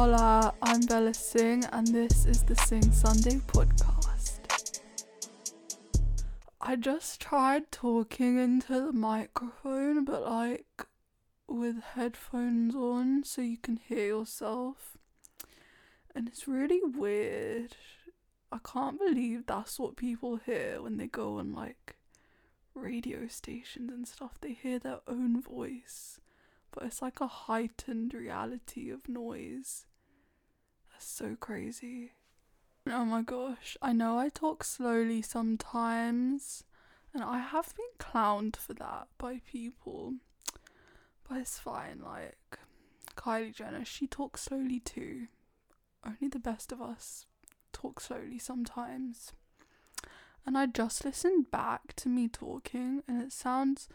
Hola, I'm Bella Singh, and this is the Sing Sunday podcast. I just tried talking into the microphone, but like with headphones on so you can hear yourself, and it's really weird. I can't believe that's what people hear when they go on like radio stations and stuff. They hear their own voice, but it's like a heightened reality of noise. That's so crazy. Oh my gosh, I know I talk slowly sometimes, and I have been clowned for that by people, but it's fine. Like, Kylie Jenner, she talks slowly too. Only the best of us talk slowly sometimes. And I just listened back to me talking, and it sounds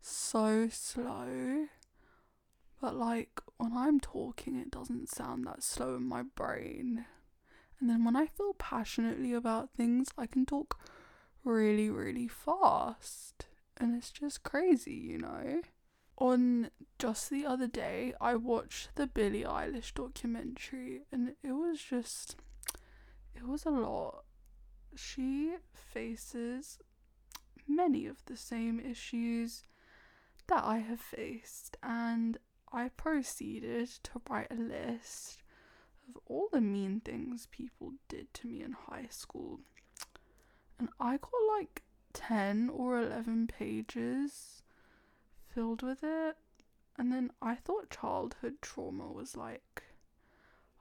so slow. But like when I'm talking, it doesn't sound that slow in my brain. And then when I feel passionately about things, I can talk really, really fast. And it's just crazy, you know? On just the other day, I watched the Billie Eilish documentary, and it was just. It was a lot. She faces many of the same issues that I have faced, and I proceeded to write a list of all the mean things people did to me in high school. And I got like 10 or 11 pages filled with it. And then I thought childhood trauma was like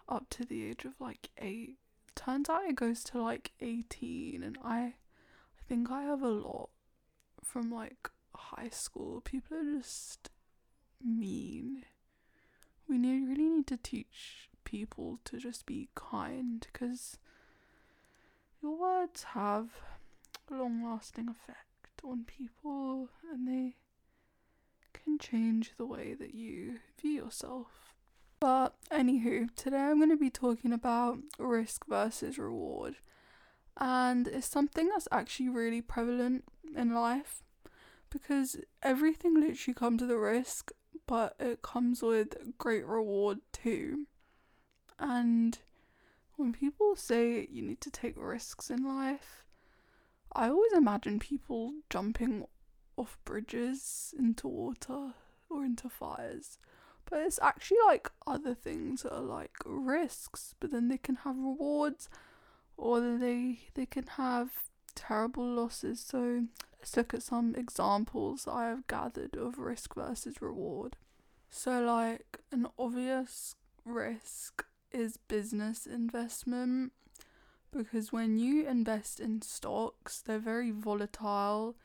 up to the age of like 8. Turns out it goes to like 18 and I I think I have a lot from like high school. People are just mean. We need really need to teach people to just be kind because your words have a long lasting effect on people and they can change the way that you view yourself. But anywho, today I'm going to be talking about risk versus reward. And it's something that's actually really prevalent in life because everything literally comes with a risk, but it comes with great reward too. And when people say you need to take risks in life, I always imagine people jumping off bridges into water or into fires. But it's actually like other things that are like risks, but then they can have rewards or they they can have terrible losses. So let's look at some examples I have gathered of risk versus reward. So like an obvious risk is business investment because when you invest in stocks, they're very volatile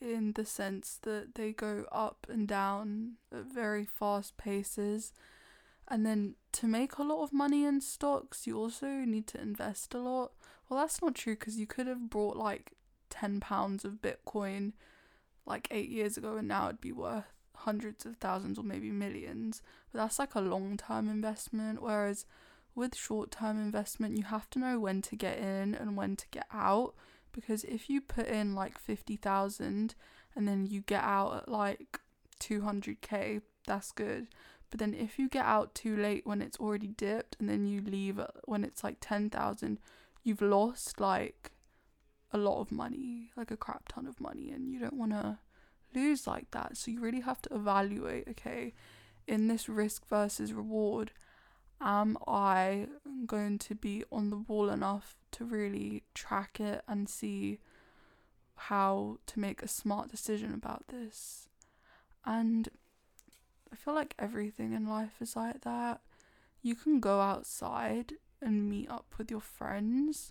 in the sense that they go up and down at very fast paces. And then to make a lot of money in stocks, you also need to invest a lot. Well, that's not true because you could have bought like 10 pounds of Bitcoin like eight years ago and now it'd be worth hundreds of thousands or maybe millions. But that's like a long term investment. Whereas with short term investment, you have to know when to get in and when to get out because if you put in like 50,000 and then you get out at like 200k, that's good. But then if you get out too late when it's already dipped and then you leave when it's like 10,000, you've lost like a lot of money, like a crap ton of money, and you don't want to lose like that. So you really have to evaluate okay, in this risk versus reward, am I going to be on the ball enough to really track it and see how to make a smart decision about this? And I feel like everything in life is like that. You can go outside and meet up with your friends,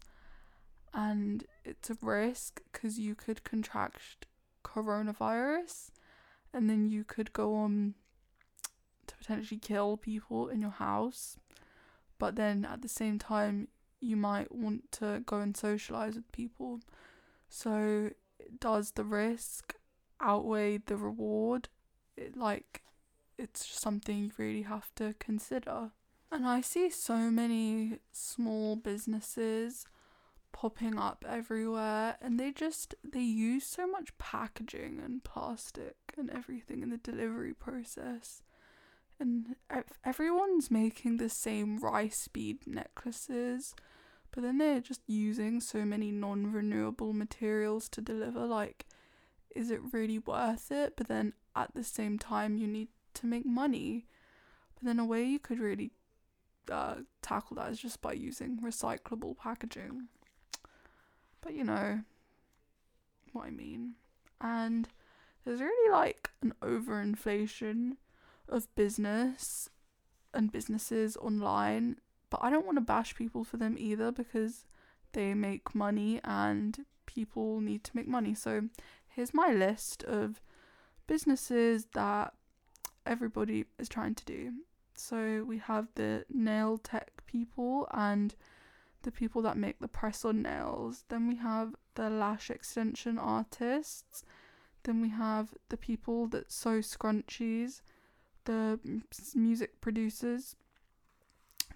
and it's a risk because you could contract coronavirus and then you could go on to potentially kill people in your house. But then at the same time, you might want to go and socialize with people. So, does the risk outweigh the reward? It, like, it's something you really have to consider. And I see so many small businesses popping up everywhere and they just they use so much packaging and plastic and everything in the delivery process and everyone's making the same rice bead necklaces but then they're just using so many non-renewable materials to deliver like is it really worth it but then at the same time you need to make money. But then a way you could really uh, tackle that is just by using recyclable packaging. But you know what i mean. And there's really like an overinflation of business and businesses online, but I don't want to bash people for them either because they make money and people need to make money. So here's my list of businesses that everybody is trying to do. So we have the nail tech people and the people that make the press on nails. Then we have the lash extension artists. Then we have the people that sew scrunchies the music producers,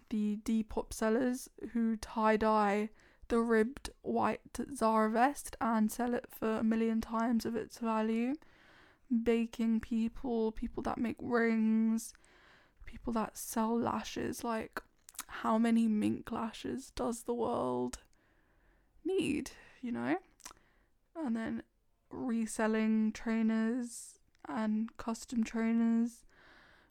the Depop sellers who tie dye the ribbed white Zara vest and sell it for a million times of its value, baking people, people that make rings, people that sell lashes. Like, how many mink lashes does the world need, you know? And then reselling trainers and custom trainers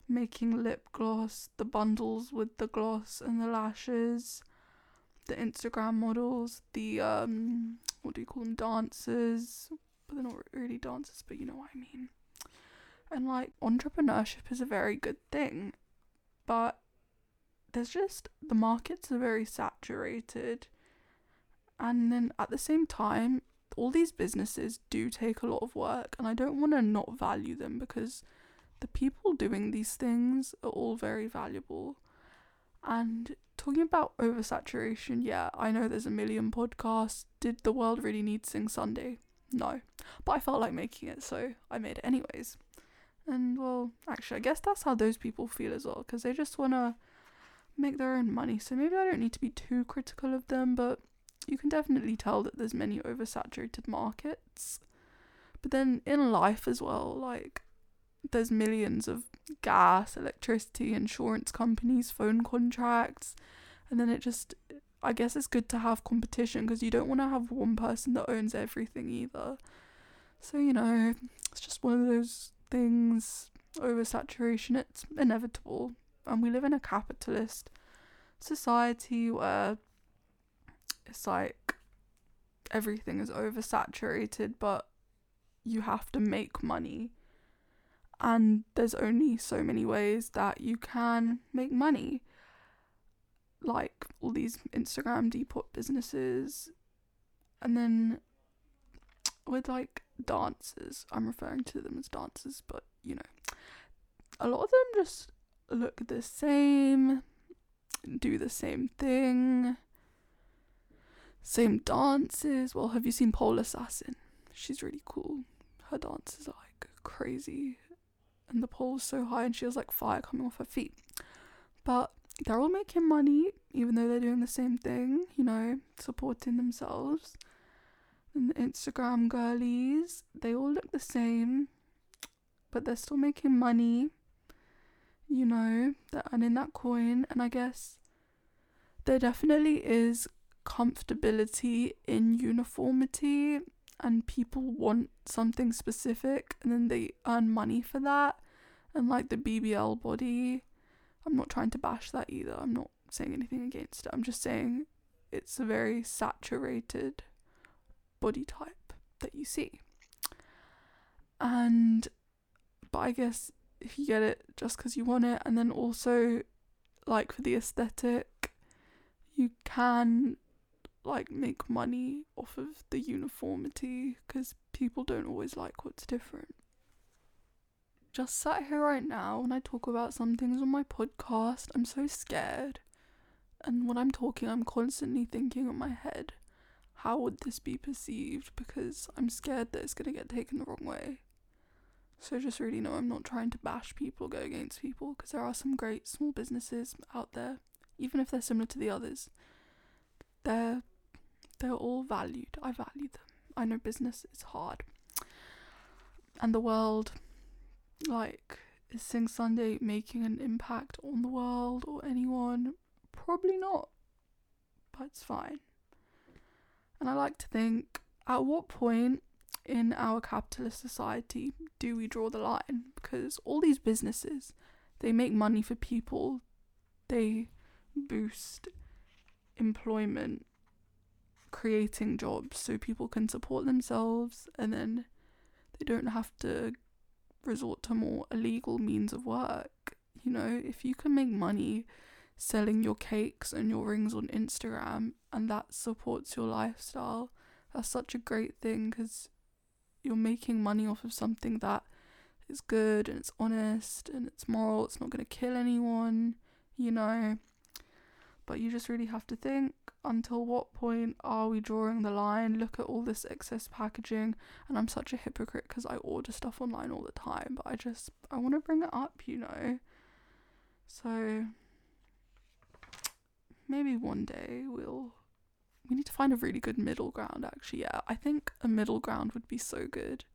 making lip gloss, the bundles with the gloss and the lashes, the Instagram models, the um what do you call them dancers, but they're not really dancers, but you know what I mean. And like entrepreneurship is a very good thing, but there's just the markets are very saturated. And then at the same time, all these businesses do take a lot of work, and I don't want to not value them because the people doing these things are all very valuable. And talking about oversaturation, yeah, I know there's a million podcasts. Did the world really need Sing Sunday? No. But I felt like making it, so I made it anyways. And well, actually, I guess that's how those people feel as well, because they just want to make their own money. So maybe I don't need to be too critical of them, but you can definitely tell that there's many oversaturated markets. But then in life as well, like there's millions of gas, electricity, insurance companies, phone contracts, and then it just I guess it's good to have competition because you don't want to have one person that owns everything either. So, you know, it's just one of those things oversaturation, it's inevitable. And we live in a capitalist society where it's like everything is oversaturated, but you have to make money and there's only so many ways that you can make money like all these instagram depop businesses. And then with like dancers i'm referring to them as dancers but you know a lot of them just look the same do the same thing same dances. Well have you seen pole assassin she's really cool. Her dances are like crazy. And the pole's so high and she has like fire coming off her feet. But they're all making money, even though they're doing the same thing, you know, supporting themselves. And the Instagram girlies, they all look the same, but they're still making money, you know, they're earning that coin. And I guess there definitely is comfortability in uniformity and people want something specific and then they earn money for that and like the BBL body I'm not trying to bash that either. I'm not saying anything against it. I'm just saying it's a very saturated body type that you see. And but I guess if you get it just because you want it and then also like for the aesthetic you can like make money off of the uniformity because people don't always like what's different. Just sat here right now and I talk about some things on my podcast, I'm so scared. And when I'm talking, I'm constantly thinking in my head, how would this be perceived? Because I'm scared that it's gonna get taken the wrong way. So just really know I'm not trying to bash people, go against people, because there are some great small businesses out there, even if they're similar to the others. They're they're all valued. I value them. I know business is hard. And the world, like, is Sing Sunday making an impact on the world or anyone? Probably not. But it's fine. And I like to think at what point in our capitalist society do we draw the line? Because all these businesses, they make money for people, they boost employment, creating jobs so people can support themselves and then they don't have to resort to more illegal means of work. You know, if you can make money selling your cakes and your rings on Instagram and that supports your lifestyle, that's such a great thing because you're making money off of something that is good and it's honest and it's moral, it's not going to kill anyone, you know. But you just really have to think until what point are we drawing the line? Look at all this excess packaging, and I'm such a hypocrite because I order stuff online all the time, but I just I want to bring it up, you know. So maybe one day we'll we need to find a really good middle ground actually. Yeah, I think a middle ground would be so good.